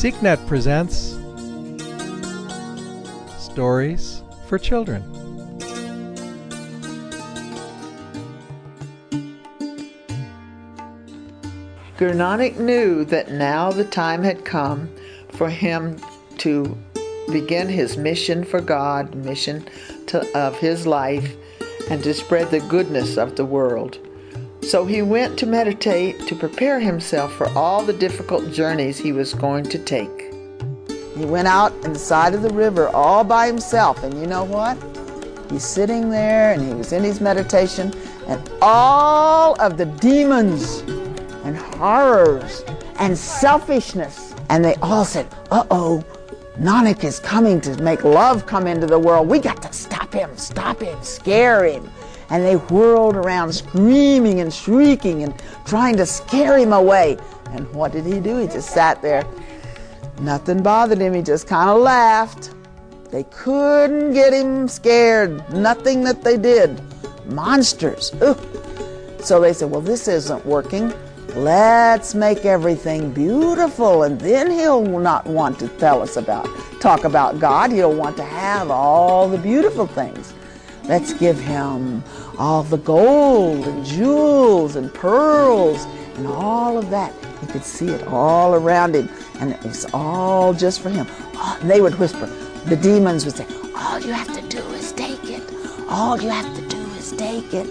SikhNet presents Stories for Children. Guru Nanak knew that now the time had come for him to begin his mission for God, mission to, of his life, and to spread the goodness of the world. So he went to meditate to prepare himself for all the difficult journeys he was going to take. He went out in the side of the river all by himself, and you know what? He's sitting there and he was in his meditation, and all of the demons and horrors and selfishness, and they all said, Uh oh, Nanak is coming to make love come into the world. We got to stop him, stop him, scare him. And they whirled around screaming and shrieking and trying to scare him away. And what did he do? He just sat there. Nothing bothered him. He just kind of laughed. They couldn't get him scared. Nothing that they did. Monsters. Ugh. So they said, Well, this isn't working. Let's make everything beautiful, and then he'll not want to tell us about, talk about God. He'll want to have all the beautiful things. Let's give him all the gold and jewels and pearls and all of that. He could see it all around him, and it was all just for him. Oh, they would whisper. The demons would say, All you have to do is take it. All you have to do is take it.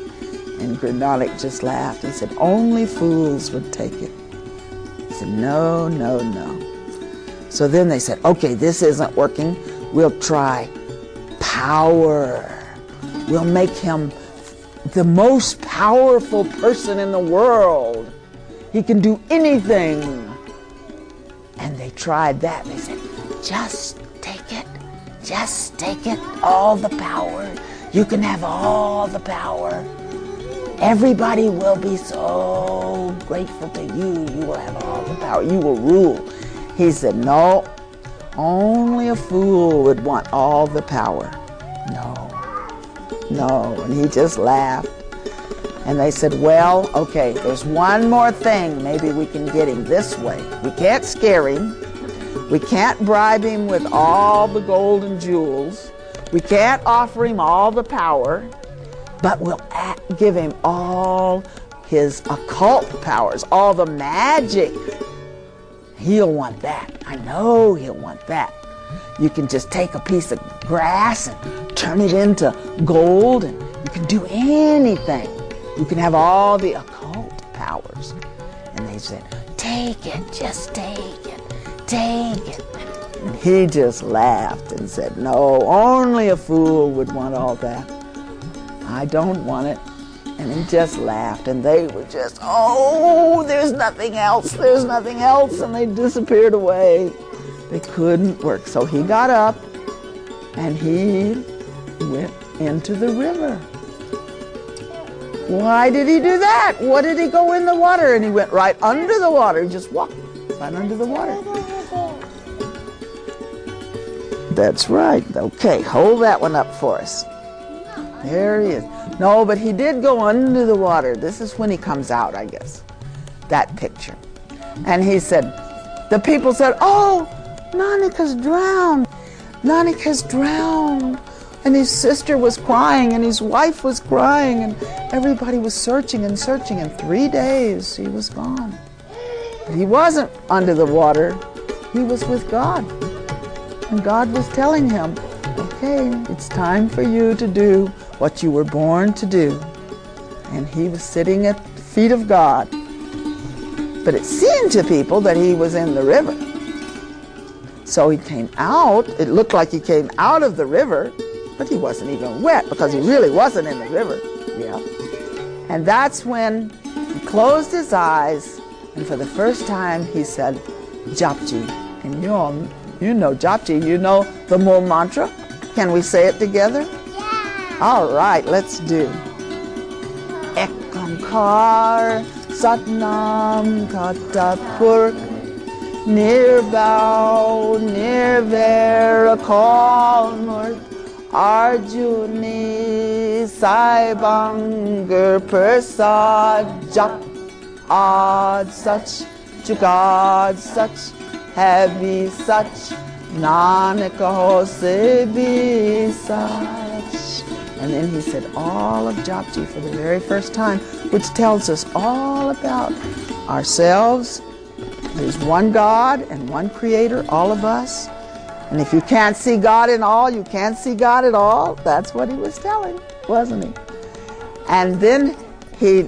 And Guru just laughed and said, Only fools would take it. He said, No, no, no. So then they said, Okay, this isn't working. We'll try power. We'll make him the most powerful person in the world. He can do anything. And they tried that. They said, Just take it. Just take it. All the power. You can have all the power. Everybody will be so grateful to you. You will have all the power. You will rule. He said, No, only a fool would want all the power. No, no. And he just laughed. And they said, Well, okay, there's one more thing. Maybe we can get him this way. We can't scare him. We can't bribe him with all the gold and jewels. We can't offer him all the power but we'll give him all his occult powers, all the magic. He'll want that. I know he'll want that. You can just take a piece of grass and turn it into gold, and you can do anything. You can have all the occult powers. And they said, Take it, just take it, take it. And he just laughed and said, No, only a fool would want all that. I don't want it. And he just laughed, and they were just, oh, there's nothing else, there's nothing else, and they disappeared away. They couldn't work. So he got up and he went into the river. Why did he do that? What did he go in the water? And he went right under the water. He just walked right under the water. That's right. Okay, hold that one up for us. There he is. No, but he did go under the water. This is when he comes out, I guess. That picture. And he said, the people said, Oh, has drowned. Nanak has drowned. And his sister was crying, and his wife was crying, and everybody was searching and searching. In three days, he was gone. He wasn't under the water, he was with God. And God was telling him, Okay, it's time for you to do what you were born to do. And he was sitting at the feet of God. But it seemed to people that he was in the river. So he came out. It looked like he came out of the river, but he wasn't even wet because he really wasn't in the river. Yeah. And that's when he closed his eyes, and for the first time he said, Japji. And you all, you know Japji, you know the Mool mantra? Can we say it together? Yeah. All right, let's do. Ekankar Satnam Katapurk Nirbau Nirvera Kalmur Arjuni Saibangar Persad Jap Ad Such Jugad Such heavy such, nanak se be such. And then he said all of Japji for the very first time, which tells us all about ourselves. There's one God and one Creator, all of us. And if you can't see God in all, you can't see God at all. That's what he was telling, wasn't he? And then he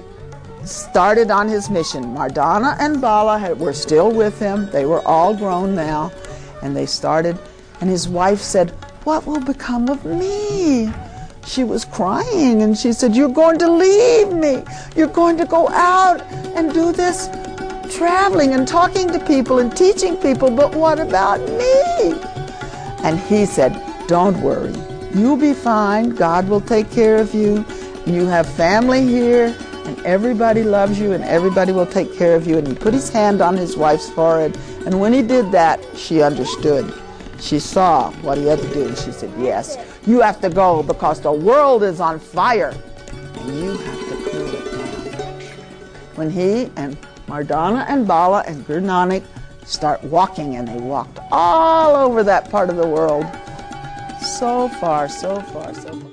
started on his mission. Mardana and Bala had, were still with him. They were all grown now. And they started, and his wife said, What will become of me? She was crying and she said, You're going to leave me. You're going to go out and do this traveling and talking to people and teaching people, but what about me? And he said, Don't worry. You'll be fine. God will take care of you. You have family here, and everybody loves you, and everybody will take care of you. And he put his hand on his wife's forehead. And when he did that, she understood. She saw what he had to do, and she said, Yes, you have to go because the world is on fire, and you have to cool it down. When he and Mardana and Bala and Guru Nanak start walking, and they walked all over that part of the world. So far, so far, so far.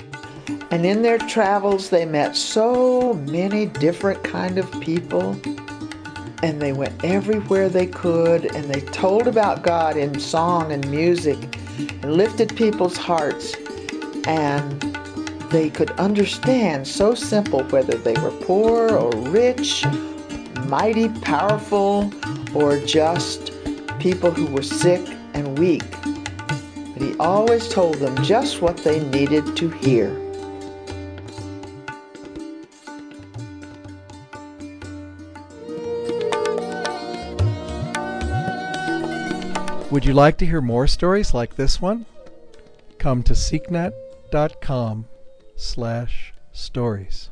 And in their travels, they met so many different kind of people. And they went everywhere they could, and they told about God in song and music, and lifted people's hearts. And they could understand so simple whether they were poor or rich, mighty, powerful, or just people who were sick and weak. But he always told them just what they needed to hear. Would you like to hear more stories like this one? Come to sikhnet.com slash stories.